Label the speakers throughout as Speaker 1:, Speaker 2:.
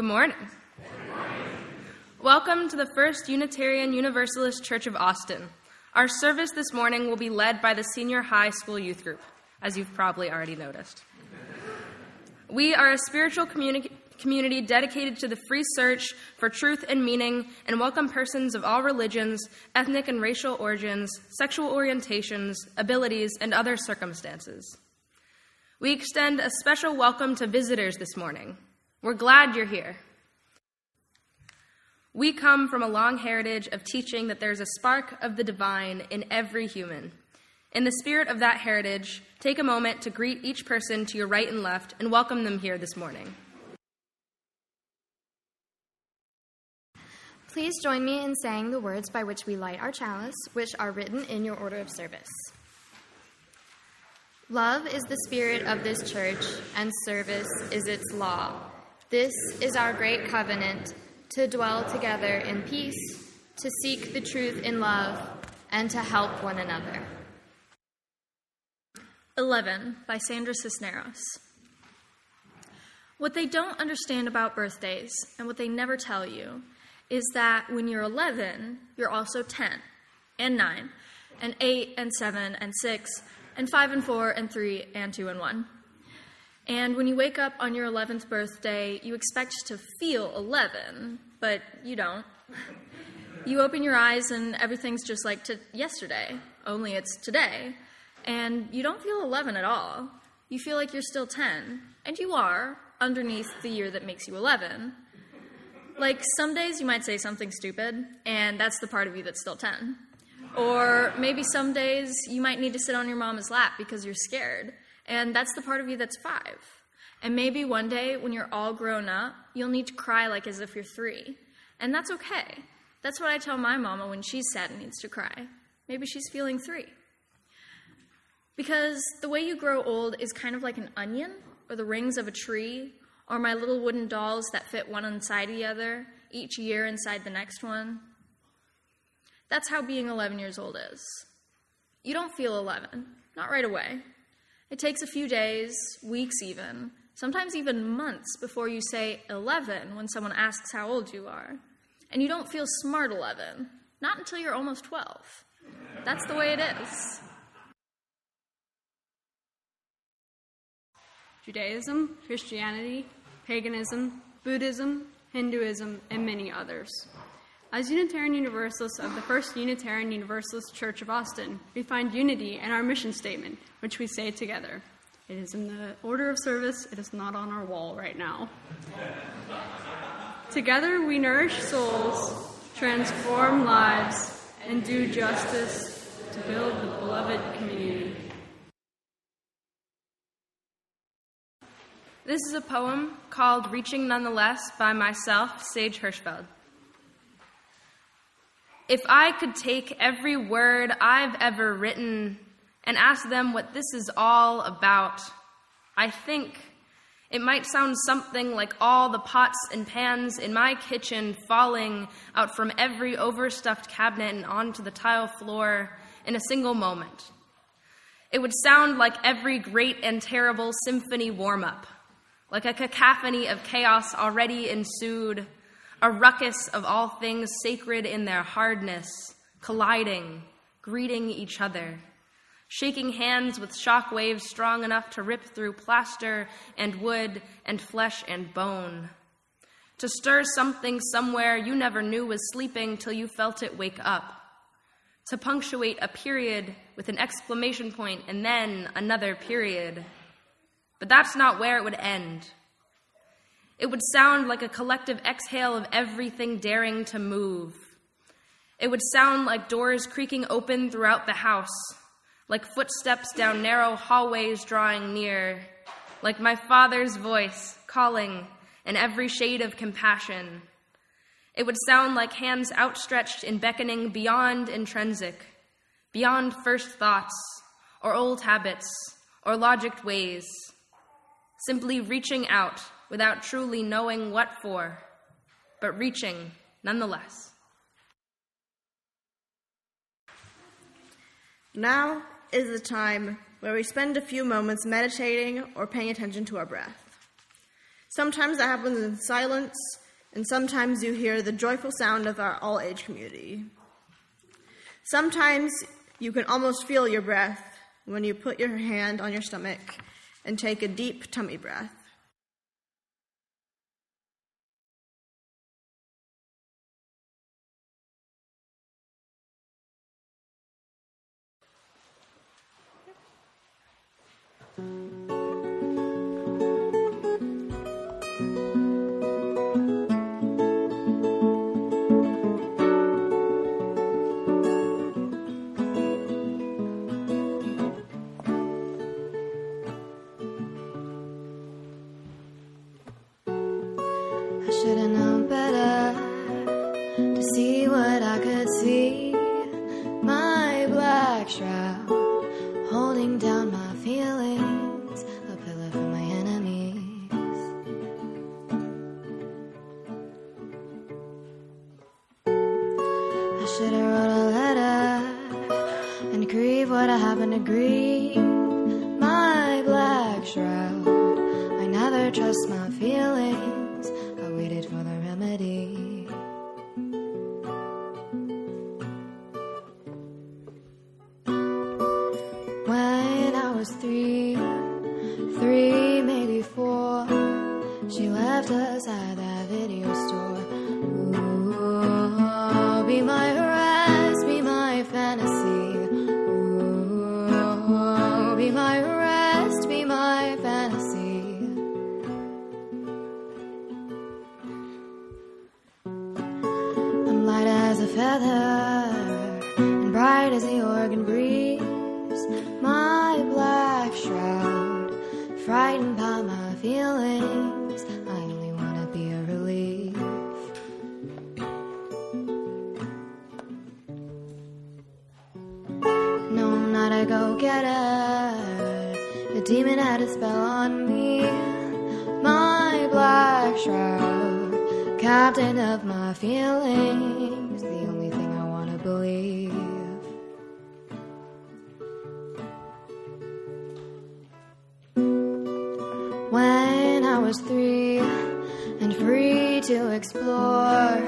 Speaker 1: Good morning. Welcome to the First Unitarian Universalist Church of Austin. Our service this morning will be led by the senior high school youth group, as you've probably already noticed. We are a spiritual communi- community dedicated to the free search for truth and meaning and welcome persons of all religions, ethnic and racial origins, sexual orientations, abilities, and other circumstances. We extend a special welcome to visitors this morning. We're glad you're here. We come from a long heritage of teaching that there's a spark of the divine in every human. In the spirit of that heritage, take a moment to greet each person to your right and left and welcome them here this morning.
Speaker 2: Please join me in saying the words by which we light our chalice, which are written in your order of service. Love is the spirit of this church, and service is its law. This is our great covenant to dwell together in peace, to seek the truth in love, and to help one another.
Speaker 3: 11 by Sandra Cisneros. What they don't understand about birthdays, and what they never tell you, is that when you're 11, you're also 10, and 9, and 8, and 7, and 6, and 5, and 4, and 3, and 2, and 1. And when you wake up on your 11th birthday, you expect to feel 11, but you don't. You open your eyes and everything's just like yesterday, only it's today. And you don't feel 11 at all. You feel like you're still 10, and you are underneath the year that makes you 11. Like some days you might say something stupid, and that's the part of you that's still 10. Or maybe some days you might need to sit on your mama's lap because you're scared, and that's the part of you that's five. And maybe one day, when you're all grown up, you'll need to cry like as if you're three. And that's okay. That's what I tell my mama when she's sad and needs to cry. Maybe she's feeling three. Because the way you grow old is kind of like an onion, or the rings of a tree, or my little wooden dolls that fit one inside the other, each year inside the next one. That's how being 11 years old is. You don't feel 11, not right away. It takes a few days, weeks even, sometimes even months before you say 11 when someone asks how old you are. And you don't feel smart 11, not until you're almost 12. That's the way it is.
Speaker 4: Judaism, Christianity, paganism, Buddhism, Hinduism, and many others. As Unitarian Universalists of the First Unitarian Universalist Church of Austin, we find unity in our mission statement, which we say together. It is in the order of service, it is not on our wall right now. together we nourish souls, transform lives, and do justice to build the beloved community.
Speaker 1: This is a poem called Reaching Nonetheless by myself, Sage Hirschfeld. If I could take every word I've ever written and ask them what this is all about, I think it might sound something like all the pots and pans in my kitchen falling out from every overstuffed cabinet and onto the tile floor in a single moment. It would sound like every great and terrible symphony warm up, like a cacophony of chaos already ensued a ruckus of all things sacred in their hardness, colliding, greeting each other, shaking hands with shock waves strong enough to rip through plaster and wood and flesh and bone. To stir something somewhere you never knew was sleeping till you felt it wake up. To punctuate a period with an exclamation point and then another period. But that's not where it would end. It would sound like a collective exhale of everything daring to move. It would sound like doors creaking open throughout the house, like footsteps down narrow hallways drawing near, like my father's voice calling in every shade of compassion. It would sound like hands outstretched in beckoning beyond intrinsic, beyond first thoughts, or old habits, or logicked ways, simply reaching out without truly knowing what for, but reaching nonetheless.
Speaker 5: Now is the time where we spend a few moments meditating or paying attention to our breath. Sometimes that happens in silence, and sometimes you hear the joyful sound of our all age community. Sometimes you can almost feel your breath when you put your hand on your stomach and take a deep tummy breath.
Speaker 6: I feather and bright as the organ breeze. My black shroud, frightened by my feelings. I only wanna be a relief. No, I'm not a go getter. The demon had a spell on me. My black shroud, captain of my feelings. Was three and free to explore,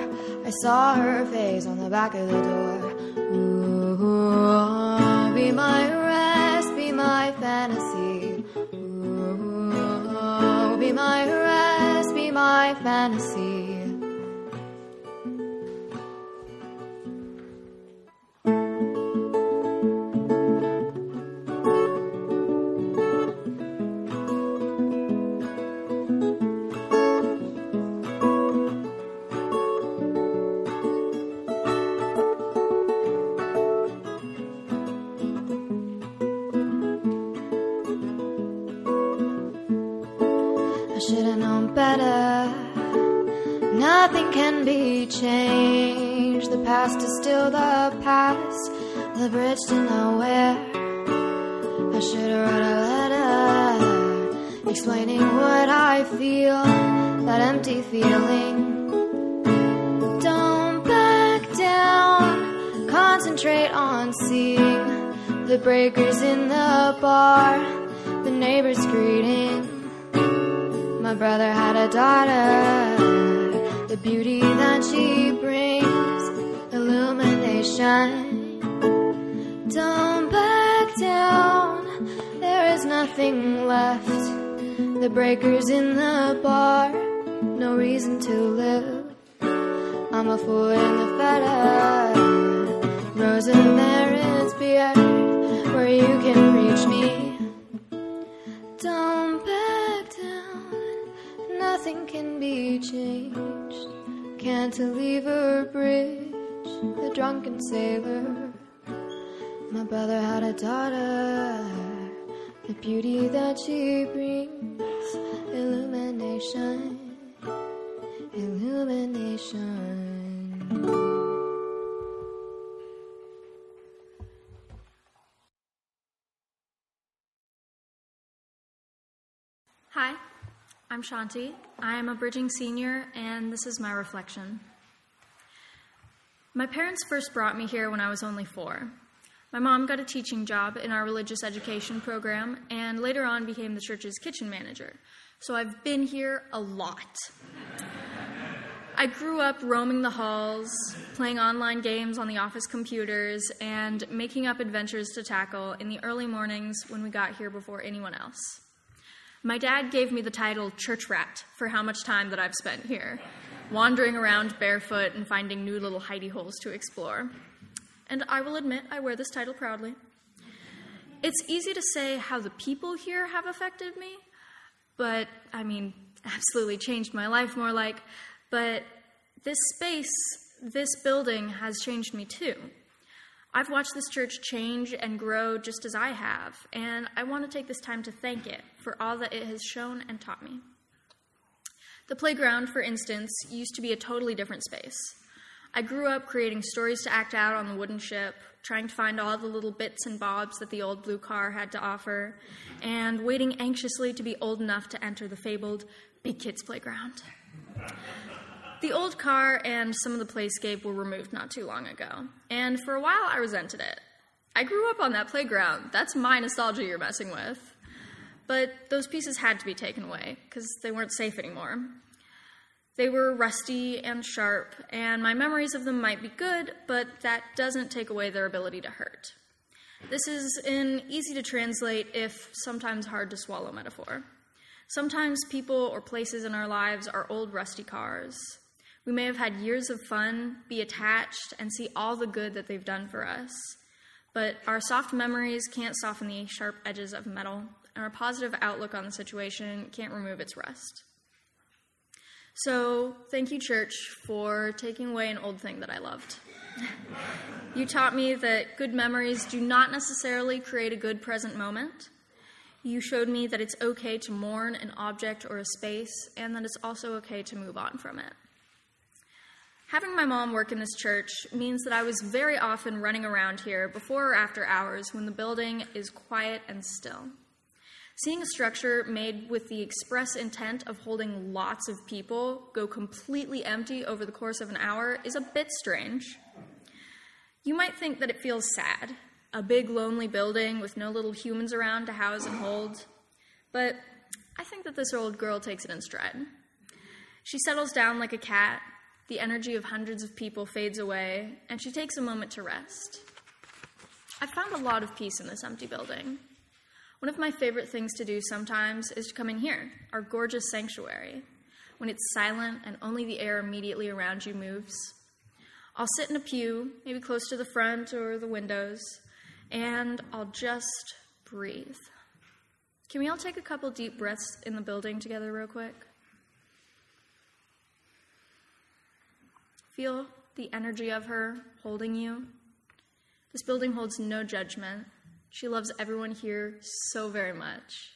Speaker 6: I saw her face on the back of the door. Ooh, be my rest, be my fantasy. Ooh, be my rest, be my fantasy. Bridge to nowhere. I should have wrote a letter explaining what I feel. That empty feeling. Don't back down. Concentrate on seeing the breakers in the bar. The neighbors greeting. My brother had a daughter, the beauty that she brings, illumination. Nothing left. The breakers in the bar, no reason to live. I'm a fool in the fetter, Rose of Marin's beard, where you can reach me. Don't back down, nothing can be changed. Cantilever bridge, the drunken sailor. My brother had a daughter, the beauty that she brings, illumination, illumination.
Speaker 3: Hi, I'm Shanti. I am a bridging senior, and this is my reflection. My parents first brought me here when I was only four. My mom got a teaching job in our religious education program and later on became the church's kitchen manager. so I've been here a lot. I grew up roaming the halls, playing online games on the office computers, and making up adventures to tackle in the early mornings when we got here before anyone else. My dad gave me the title church rat for how much time that I've spent here, wandering around barefoot and finding new little hidey holes to explore. And I will admit I wear this title proudly. It's easy to say how the people here have affected me, but I mean, absolutely changed my life more like, but this space, this building has changed me too. I've watched this church change and grow just as I have, and I want to take this time to thank it for all that it has shown and taught me. The playground, for instance, used to be a totally different space. I grew up creating stories to act out on the wooden ship, trying to find all the little bits and bobs that the old blue car had to offer, and waiting anxiously to be old enough to enter the fabled Big Kids Playground. The old car and some of the playscape were removed not too long ago, and for a while I resented it. I grew up on that playground. That's my nostalgia you're messing with. But those pieces had to be taken away because they weren't safe anymore. They were rusty and sharp, and my memories of them might be good, but that doesn't take away their ability to hurt. This is an easy to translate, if sometimes hard to swallow metaphor. Sometimes people or places in our lives are old rusty cars. We may have had years of fun, be attached, and see all the good that they've done for us. But our soft memories can't soften the sharp edges of metal, and our positive outlook on the situation can't remove its rust. So, thank you, church, for taking away an old thing that I loved. you taught me that good memories do not necessarily create a good present moment. You showed me that it's okay to mourn an object or a space, and that it's also okay to move on from it. Having my mom work in this church means that I was very often running around here before or after hours when the building is quiet and still. Seeing a structure made with the express intent of holding lots of people go completely empty over the course of an hour is a bit strange. You might think that it feels sad a big, lonely building with no little humans around to house and hold, but I think that this old girl takes it in stride. She settles down like a cat the energy of hundreds of people fades away, and she takes a moment to rest. I've found a lot of peace in this empty building. One of my favorite things to do sometimes is to come in here, our gorgeous sanctuary, when it's silent and only the air immediately around you moves. I'll sit in a pew, maybe close to the front or the windows, and I'll just breathe. Can we all take a couple deep breaths in the building together, real quick? Feel the energy of her holding you. This building holds no judgment. She loves everyone here so very much.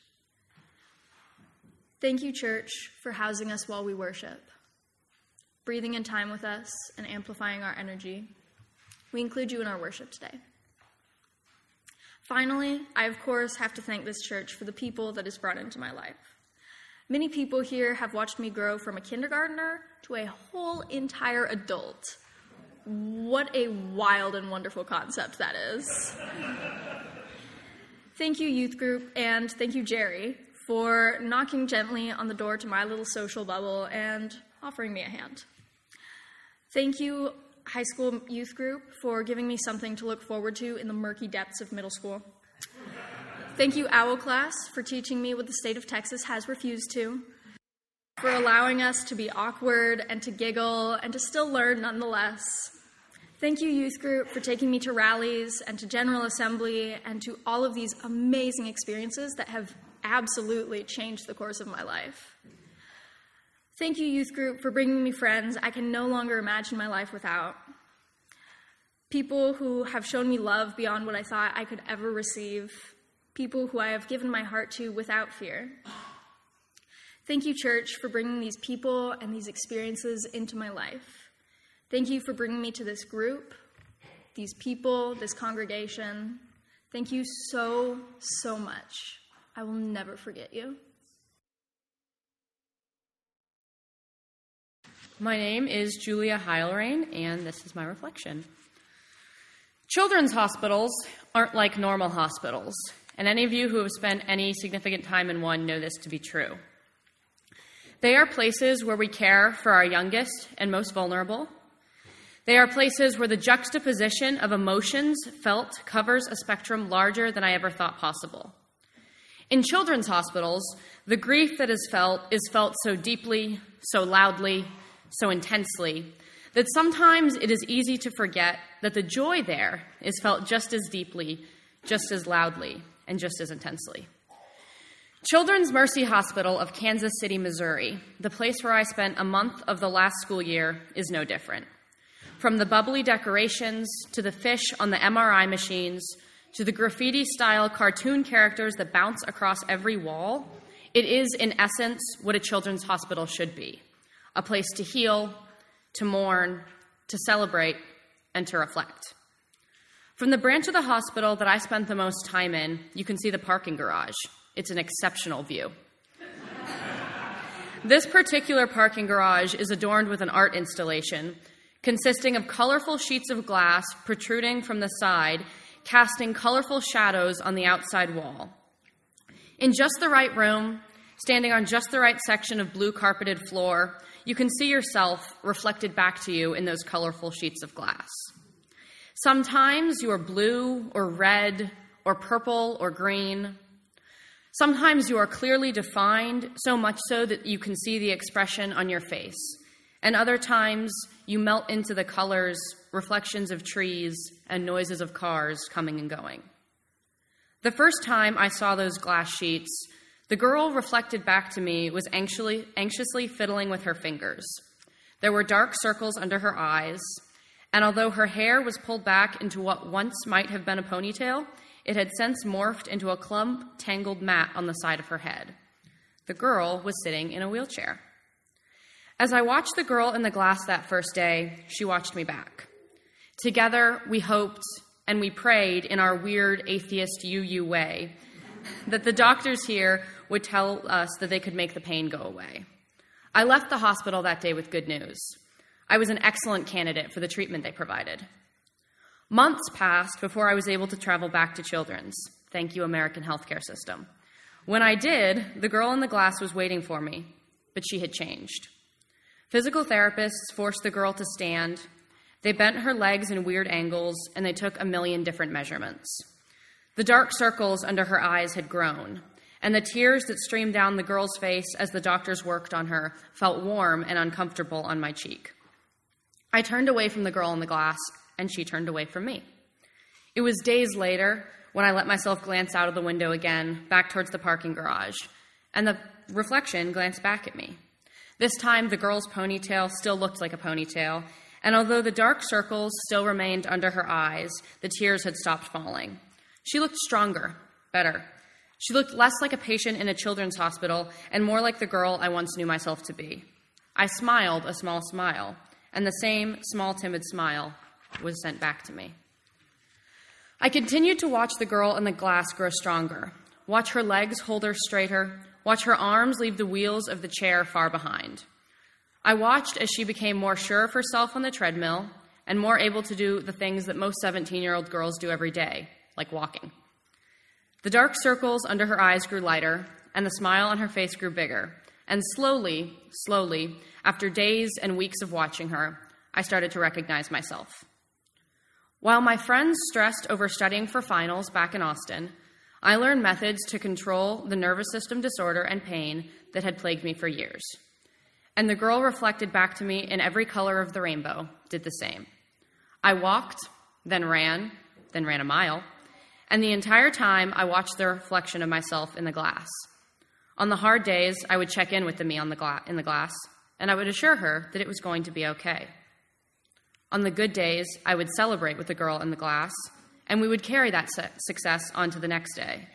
Speaker 3: Thank you, church, for housing us while we worship, breathing in time with us, and amplifying our energy. We include you in our worship today. Finally, I of course have to thank this church for the people that it's brought into my life. Many people here have watched me grow from a kindergartner to a whole entire adult. What a wild and wonderful concept that is. Thank you, youth group, and thank you, Jerry, for knocking gently on the door to my little social bubble and offering me a hand. Thank you, high school youth group, for giving me something to look forward to in the murky depths of middle school. Thank you, OWL class, for teaching me what the state of Texas has refused to, for allowing us to be awkward and to giggle and to still learn nonetheless. Thank you, youth group, for taking me to rallies and to General Assembly and to all of these amazing experiences that have absolutely changed the course of my life. Thank you, youth group, for bringing me friends I can no longer imagine my life without. People who have shown me love beyond what I thought I could ever receive people who I have given my heart to without fear. Thank you, church, for bringing these people and these experiences into my life. Thank you for bringing me to this group, these people, this congregation. Thank you so, so much. I will never forget you.
Speaker 7: My name is Julia Heilrain, and this is my reflection. Children's hospitals aren't like normal hospitals. And any of you who have spent any significant time in one know this to be true. They are places where we care for our youngest and most vulnerable. They are places where the juxtaposition of emotions felt covers a spectrum larger than I ever thought possible. In children's hospitals, the grief that is felt is felt so deeply, so loudly, so intensely, that sometimes it is easy to forget that the joy there is felt just as deeply, just as loudly, and just as intensely. Children's Mercy Hospital of Kansas City, Missouri, the place where I spent a month of the last school year, is no different. From the bubbly decorations to the fish on the MRI machines to the graffiti style cartoon characters that bounce across every wall, it is, in essence, what a children's hospital should be a place to heal, to mourn, to celebrate, and to reflect. From the branch of the hospital that I spent the most time in, you can see the parking garage. It's an exceptional view. this particular parking garage is adorned with an art installation consisting of colorful sheets of glass protruding from the side casting colorful shadows on the outside wall. In just the right room, standing on just the right section of blue carpeted floor, you can see yourself reflected back to you in those colorful sheets of glass. Sometimes you are blue or red or purple or green. Sometimes you are clearly defined, so much so that you can see the expression on your face. And other times you melt into the colors, reflections of trees, and noises of cars coming and going. The first time I saw those glass sheets, the girl reflected back to me was anxiously, anxiously fiddling with her fingers. There were dark circles under her eyes, and although her hair was pulled back into what once might have been a ponytail, it had since morphed into a clump, tangled mat on the side of her head. The girl was sitting in a wheelchair. As I watched the girl in the glass that first day, she watched me back. Together, we hoped and we prayed in our weird atheist UU way that the doctors here would tell us that they could make the pain go away. I left the hospital that day with good news. I was an excellent candidate for the treatment they provided. Months passed before I was able to travel back to Children's. Thank you, American healthcare system. When I did, the girl in the glass was waiting for me, but she had changed. Physical therapists forced the girl to stand, they bent her legs in weird angles, and they took a million different measurements. The dark circles under her eyes had grown, and the tears that streamed down the girl's face as the doctors worked on her felt warm and uncomfortable on my cheek. I turned away from the girl in the glass, and she turned away from me. It was days later when I let myself glance out of the window again, back towards the parking garage, and the reflection glanced back at me. This time, the girl's ponytail still looked like a ponytail, and although the dark circles still remained under her eyes, the tears had stopped falling. She looked stronger, better. She looked less like a patient in a children's hospital and more like the girl I once knew myself to be. I smiled a small smile, and the same small, timid smile was sent back to me. I continued to watch the girl in the glass grow stronger, watch her legs hold her straighter, watch her arms leave the wheels of the chair far behind. I watched as she became more sure of herself on the treadmill and more able to do the things that most 17 year old girls do every day, like walking. The dark circles under her eyes grew lighter, and the smile on her face grew bigger. And slowly, slowly, after days and weeks of watching her, I started to recognize myself. While my friends stressed over studying for finals back in Austin, I learned methods to control the nervous system disorder and pain that had plagued me for years. And the girl reflected back to me in every color of the rainbow did the same. I walked, then ran, then ran a mile, and the entire time I watched the reflection of myself in the glass. On the hard days, I would check in with the me on the gla- in the glass, and I would assure her that it was going to be okay. On the good days, I would celebrate with the girl in the glass, and we would carry that success onto the next day.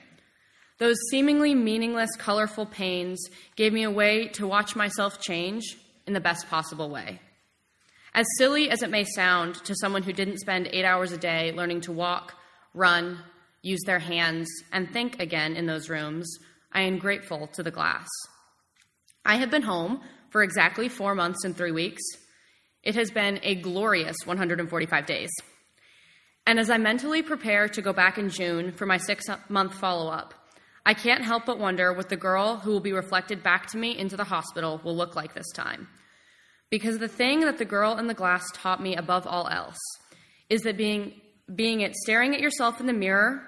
Speaker 7: Those seemingly meaningless, colorful panes gave me a way to watch myself change in the best possible way. As silly as it may sound to someone who didn't spend eight hours a day learning to walk, run, use their hands, and think again in those rooms, I am grateful to the glass. I have been home for exactly four months and three weeks. It has been a glorious 145 days. And as I mentally prepare to go back in June for my six month follow up, I can't help but wonder what the girl who will be reflected back to me into the hospital will look like this time. Because the thing that the girl in the glass taught me above all else is that being, being it staring at yourself in the mirror,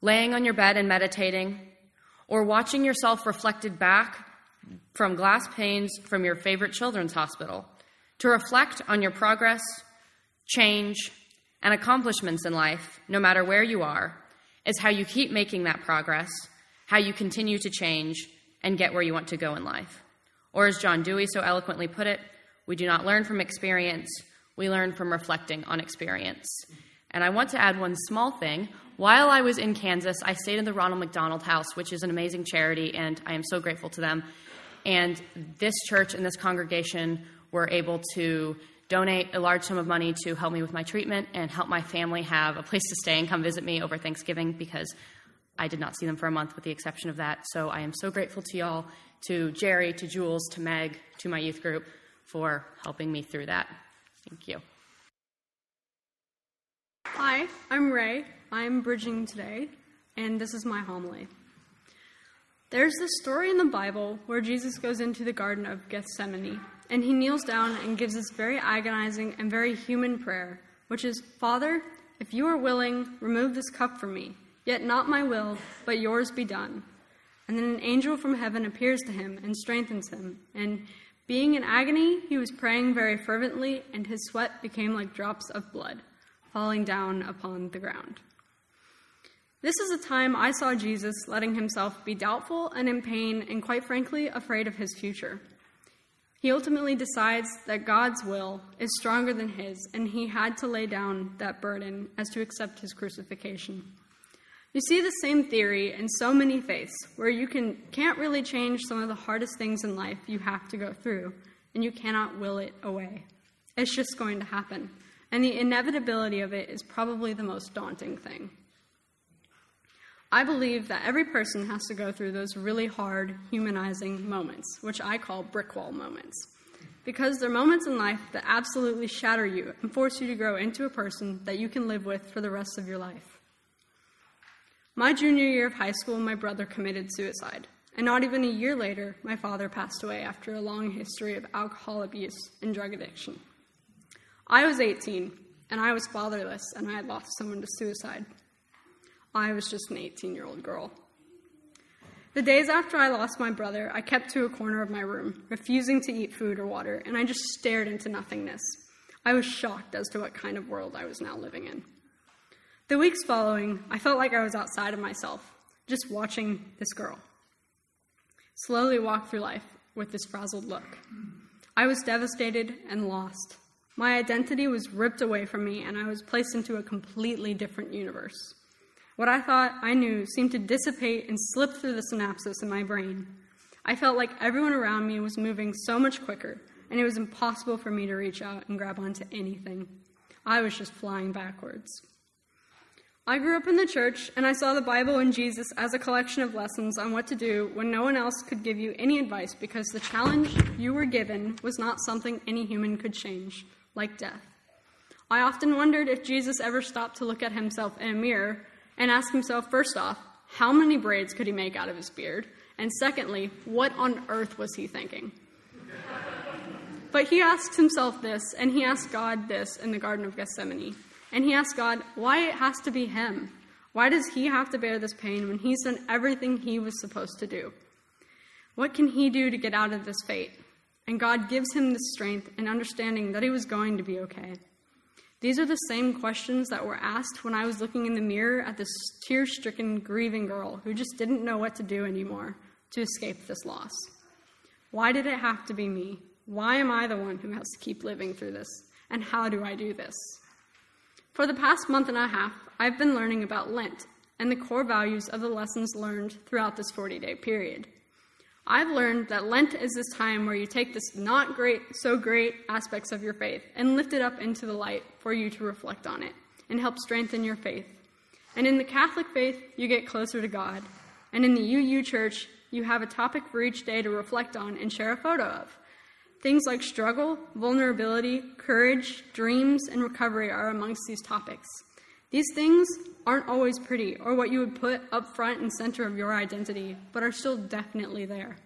Speaker 7: laying on your bed and meditating, or watching yourself reflected back from glass panes from your favorite children's hospital, to reflect on your progress, change, and accomplishments in life, no matter where you are, is how you keep making that progress, how you continue to change, and get where you want to go in life. Or, as John Dewey so eloquently put it, we do not learn from experience, we learn from reflecting on experience. And I want to add one small thing. While I was in Kansas, I stayed in the Ronald McDonald House, which is an amazing charity, and I am so grateful to them. And this church and this congregation were able to donate a large sum of money to help me with my treatment and help my family have a place to stay and come visit me over Thanksgiving because I did not see them for a month with the exception of that. So I am so grateful to y'all, to Jerry, to Jules, to Meg, to my youth group for helping me through that. Thank you.
Speaker 4: Hi, I'm Ray. I'm bridging today, and this is my homily. There's this story in the Bible where Jesus goes into the Garden of Gethsemane, and he kneels down and gives this very agonizing and very human prayer, which is Father, if you are willing, remove this cup from me, yet not my will, but yours be done. And then an angel from heaven appears to him and strengthens him, and being in agony, he was praying very fervently, and his sweat became like drops of blood falling down upon the ground. This is a time I saw Jesus letting himself be doubtful and in pain, and quite frankly, afraid of his future. He ultimately decides that God's will is stronger than his, and he had to lay down that burden as to accept his crucifixion. You see the same theory in so many faiths where you can, can't really change some of the hardest things in life you have to go through, and you cannot will it away. It's just going to happen. And the inevitability of it is probably the most daunting thing. I believe that every person has to go through those really hard, humanizing moments, which I call brick wall moments. Because they're moments in life that absolutely shatter you and force you to grow into a person that you can live with for the rest of your life. My junior year of high school, my brother committed suicide. And not even a year later, my father passed away after a long history of alcohol abuse and drug addiction. I was 18, and I was fatherless, and I had lost someone to suicide. I was just an 18 year old girl. The days after I lost my brother, I kept to a corner of my room, refusing to eat food or water, and I just stared into nothingness. I was shocked as to what kind of world I was now living in. The weeks following, I felt like I was outside of myself, just watching this girl slowly walk through life with this frazzled look. I was devastated and lost. My identity was ripped away from me, and I was placed into a completely different universe. What I thought I knew seemed to dissipate and slip through the synapses in my brain. I felt like everyone around me was moving so much quicker, and it was impossible for me to reach out and grab onto anything. I was just flying backwards. I grew up in the church, and I saw the Bible and Jesus as a collection of lessons on what to do when no one else could give you any advice because the challenge you were given was not something any human could change, like death. I often wondered if Jesus ever stopped to look at himself in a mirror and ask himself, first off, how many braids could he make out of his beard? And secondly, what on earth was he thinking? but he asks himself this, and he asked God this in the Garden of Gethsemane. And he asks God why it has to be him. Why does he have to bear this pain when he's done everything he was supposed to do? What can he do to get out of this fate? And God gives him the strength and understanding that he was going to be okay. These are the same questions that were asked when I was looking in the mirror at this tear stricken, grieving girl who just didn't know what to do anymore to escape this loss. Why did it have to be me? Why am I the one who has to keep living through this? And how do I do this? For the past month and a half, I've been learning about Lent and the core values of the lessons learned throughout this 40 day period. I've learned that Lent is this time where you take this not great, so great aspects of your faith and lift it up into the light for you to reflect on it and help strengthen your faith. And in the Catholic faith, you get closer to God. And in the UU Church, you have a topic for each day to reflect on and share a photo of. Things like struggle, vulnerability, courage, dreams, and recovery are amongst these topics. These things aren't always pretty or what you would put up front and center of your identity, but are still definitely there.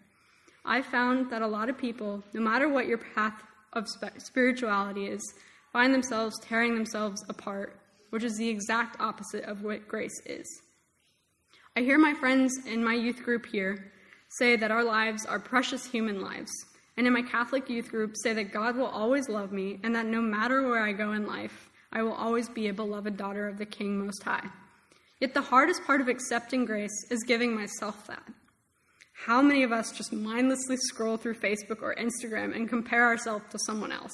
Speaker 4: I found that a lot of people, no matter what your path of spirituality is, find themselves tearing themselves apart, which is the exact opposite of what grace is. I hear my friends in my youth group here say that our lives are precious human lives, and in my Catholic youth group say that God will always love me and that no matter where I go in life, I will always be a beloved daughter of the King Most High. Yet the hardest part of accepting grace is giving myself that. How many of us just mindlessly scroll through Facebook or Instagram and compare ourselves to someone else?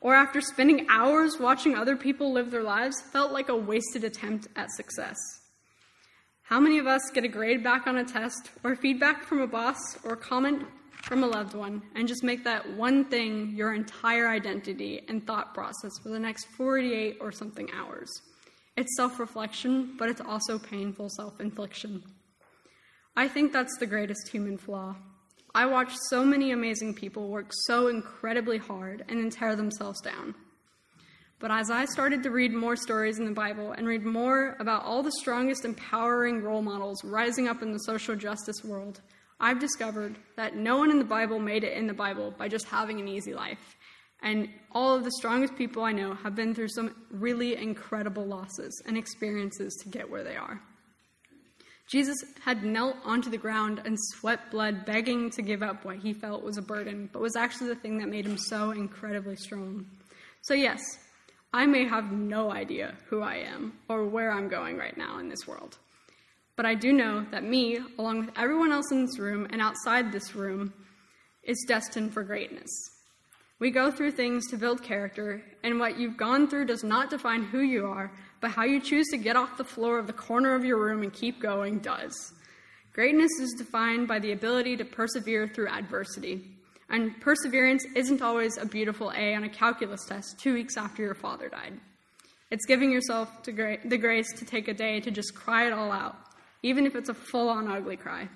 Speaker 4: Or after spending hours watching other people live their lives, felt like a wasted attempt at success? How many of us get a grade back on a test, or feedback from a boss, or comment from a loved one, and just make that one thing your entire identity and thought process for the next 48 or something hours? It's self reflection, but it's also painful self infliction. I think that's the greatest human flaw. I watch so many amazing people work so incredibly hard and then tear themselves down. But as I started to read more stories in the Bible and read more about all the strongest empowering role models rising up in the social justice world, I've discovered that no one in the Bible made it in the Bible by just having an easy life. And all of the strongest people I know have been through some really incredible losses and experiences to get where they are. Jesus had knelt onto the ground and sweat blood, begging to give up what he felt was a burden, but was actually the thing that made him so incredibly strong. So, yes, I may have no idea who I am or where I'm going right now in this world. But I do know that me, along with everyone else in this room and outside this room, is destined for greatness. We go through things to build character, and what you've gone through does not define who you are, but how you choose to get off the floor of the corner of your room and keep going does. Greatness is defined by the ability to persevere through adversity. And perseverance isn't always a beautiful A on a calculus test two weeks after your father died. It's giving yourself gra- the grace to take a day to just cry it all out, even if it's a full on ugly cry.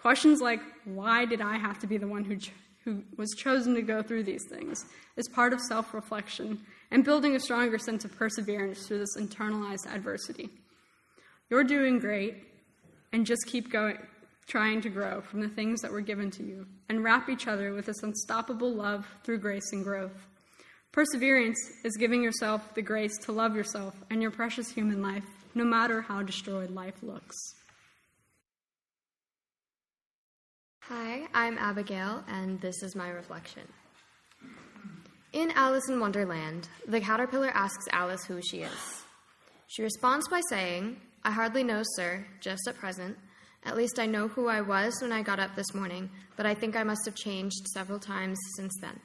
Speaker 4: Questions like, why did I have to be the one who, ch- who was chosen to go through these things, is part of self reflection and building a stronger sense of perseverance through this internalized adversity. You're doing great, and just keep going, trying to grow from the things that were given to you, and wrap each other with this unstoppable love through grace and growth. Perseverance is giving yourself the grace to love yourself and your precious human life, no matter how destroyed life looks.
Speaker 8: Hi, I'm Abigail, and this is my reflection. In Alice in Wonderland, the caterpillar asks Alice who she is. She responds by saying, I hardly know, sir, just at present. At least I know who I was when I got up this morning, but I think I must have changed several times since then.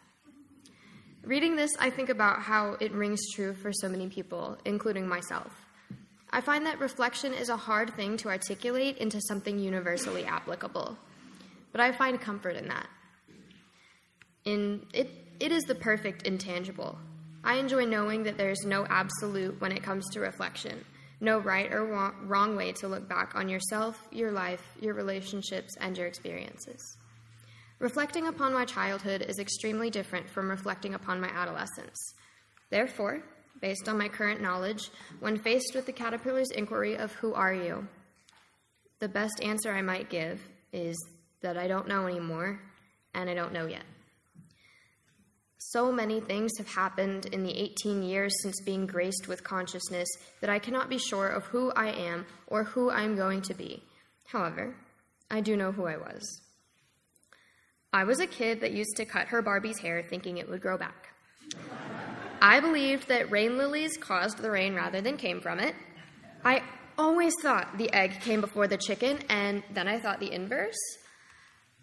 Speaker 8: Reading this, I think about how it rings true for so many people, including myself. I find that reflection is a hard thing to articulate into something universally applicable, but I find comfort in that. In it, it is the perfect intangible. I enjoy knowing that there is no absolute when it comes to reflection no right or wrong way to look back on yourself, your life, your relationships, and your experiences. Reflecting upon my childhood is extremely different from reflecting upon my adolescence. Therefore, based on my current knowledge, when faced with the caterpillar's inquiry of who are you, the best answer I might give is that I don't know anymore and I don't know yet. So many things have happened in the 18 years since being graced with consciousness that I cannot be sure of who I am or who I am going to be. However, I do know who I was. I was a kid that used to cut her Barbie's hair thinking it would grow back. I believed that rain lilies caused the rain rather than came from it. I always thought the egg came before the chicken, and then I thought the inverse.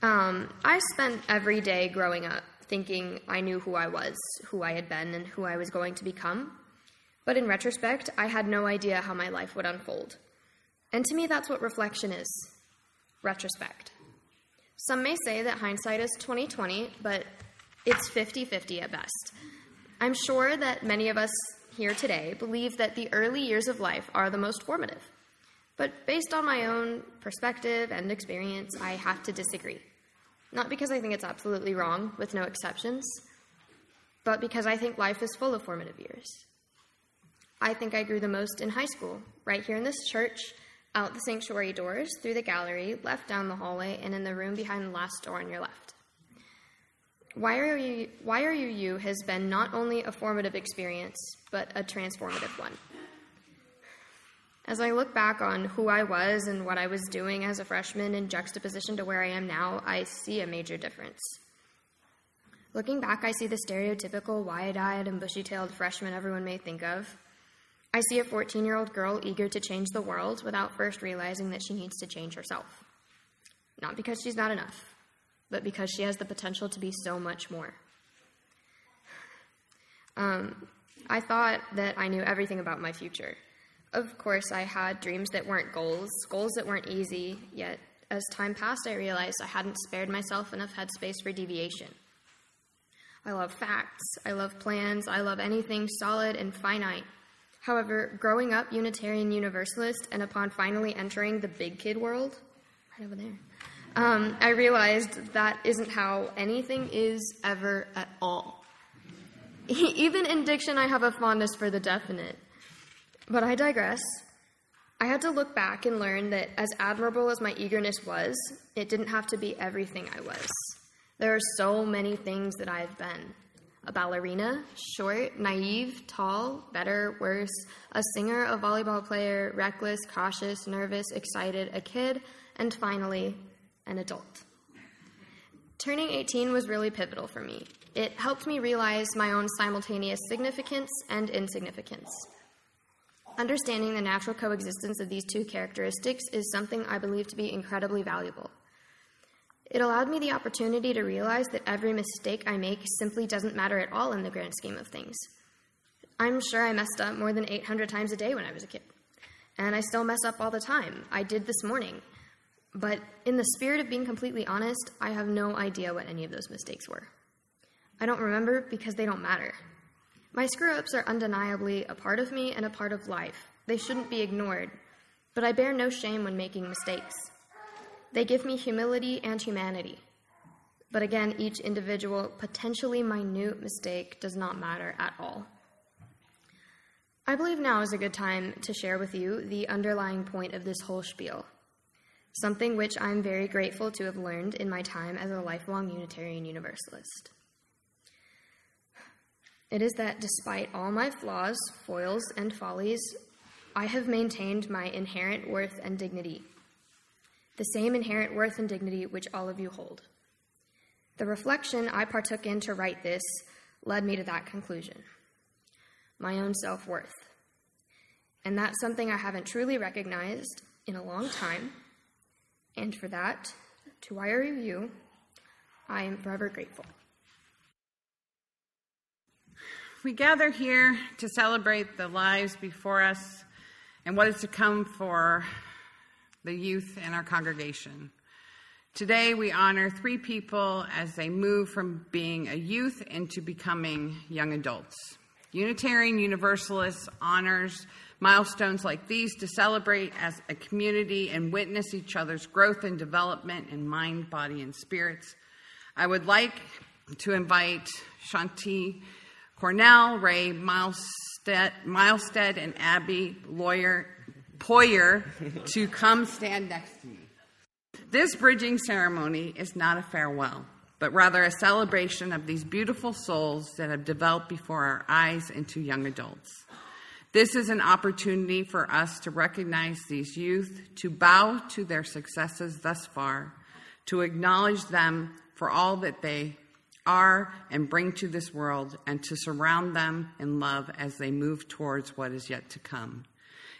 Speaker 8: Um, I spent every day growing up thinking I knew who I was, who I had been, and who I was going to become. But in retrospect, I had no idea how my life would unfold. And to me, that's what reflection is retrospect. Some may say that hindsight is 2020, but it's 50 50 at best. I'm sure that many of us here today believe that the early years of life are the most formative. But based on my own perspective and experience, I have to disagree. Not because I think it's absolutely wrong, with no exceptions, but because I think life is full of formative years. I think I grew the most in high school, right here in this church, out the sanctuary doors, through the gallery, left down the hallway, and in the room behind the last door on your left. Why Are You, YRUU has been not only a formative experience, but a transformative one. As I look back on who I was and what I was doing as a freshman in juxtaposition to where I am now, I see a major difference. Looking back, I see the stereotypical wide eyed and bushy tailed freshman everyone may think of. I see a 14 year old girl eager to change the world without first realizing that she needs to change herself. Not because she's not enough, but because she has the potential to be so much more. Um, I thought that I knew everything about my future. Of course, I had dreams that weren't goals, goals that weren't easy, yet as time passed, I realized I hadn't spared myself enough headspace for deviation. I love facts, I love plans, I love anything solid and finite. However, growing up Unitarian Universalist and upon finally entering the big kid world, right over there, um, I realized that isn't how anything is ever at all. Even in diction, I have a fondness for the definite. But I digress. I had to look back and learn that as admirable as my eagerness was, it didn't have to be everything I was. There are so many things that I've been a ballerina, short, naive, tall, better, worse, a singer, a volleyball player, reckless, cautious, nervous, excited, a kid, and finally, an adult. Turning 18 was really pivotal for me. It helped me realize my own simultaneous significance and insignificance. Understanding the natural coexistence of these two characteristics is something I believe to be incredibly valuable. It allowed me the opportunity to realize that every mistake I make simply doesn't matter at all in the grand scheme of things. I'm sure I messed up more than 800 times a day when I was a kid. And I still mess up all the time. I did this morning. But in the spirit of being completely honest, I have no idea what any of those mistakes were. I don't remember because they don't matter. My screw ups are undeniably a part of me and a part of life. They shouldn't be ignored. But I bear no shame when making mistakes. They give me humility and humanity. But again, each individual, potentially minute mistake does not matter at all. I believe now is a good time to share with you the underlying point of this whole spiel something which I'm very grateful to have learned in my time as a lifelong Unitarian Universalist. It is that despite all my flaws, foils, and follies, I have maintained my inherent worth and dignity, the same inherent worth and dignity which all of you hold. The reflection I partook in to write this led me to that conclusion my own self worth. And that's something I haven't truly recognized in a long time and for that, to YRUU, I am forever grateful.
Speaker 9: We gather here to celebrate the lives before us and what is to come for the youth in our congregation. Today, we honor three people as they move from being a youth into becoming young adults. Unitarian Universalist honors milestones like these to celebrate as a community and witness each other's growth and development in mind, body, and spirits. I would like to invite Shanti Cornell, Ray Milestead, Milestead and Abby Lawyer Poyer to come stand next to me. This bridging ceremony is not a farewell, but rather a celebration of these beautiful souls that have developed before our eyes into young adults. This is an opportunity for us to recognize these youth, to bow to their successes thus far, to acknowledge them for all that they are and bring to this world, and to surround them in love as they move towards what is yet to come.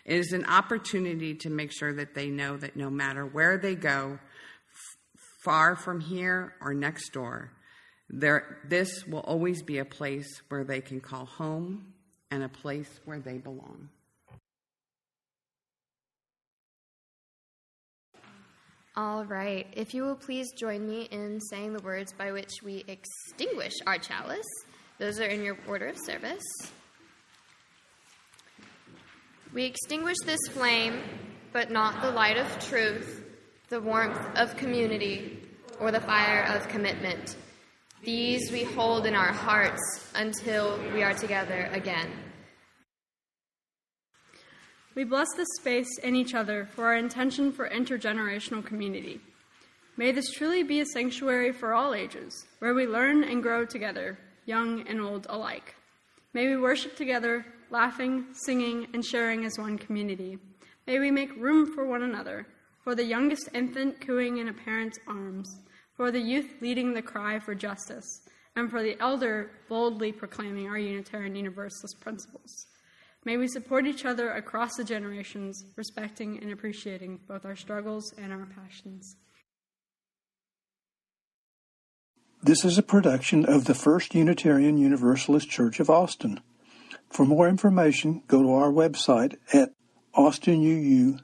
Speaker 9: It is an opportunity to make sure that they know that no matter where they go, far from here or next door, there, this will always be a place where they can call home and a place where they belong.
Speaker 8: All right. If you will please join me in saying the words by which we extinguish our chalice, those are in your order of service. We extinguish this flame, but not the light of truth, the warmth of community, or the fire of commitment. These we hold in our hearts until we are together again.
Speaker 4: We bless this space and each other for our intention for intergenerational community. May this truly be a sanctuary for all ages, where we learn and grow together, young and old alike. May we worship together, laughing, singing, and sharing as one community. May we make room for one another, for the youngest infant cooing in a parent's arms, for the youth leading the cry for justice, and for the elder boldly proclaiming our Unitarian Universalist principles. May we support each other across the generations, respecting and appreciating both our struggles and our passions.
Speaker 10: This is a production of the First Unitarian Universalist Church of Austin. For more information, go to our website at austinuu.org.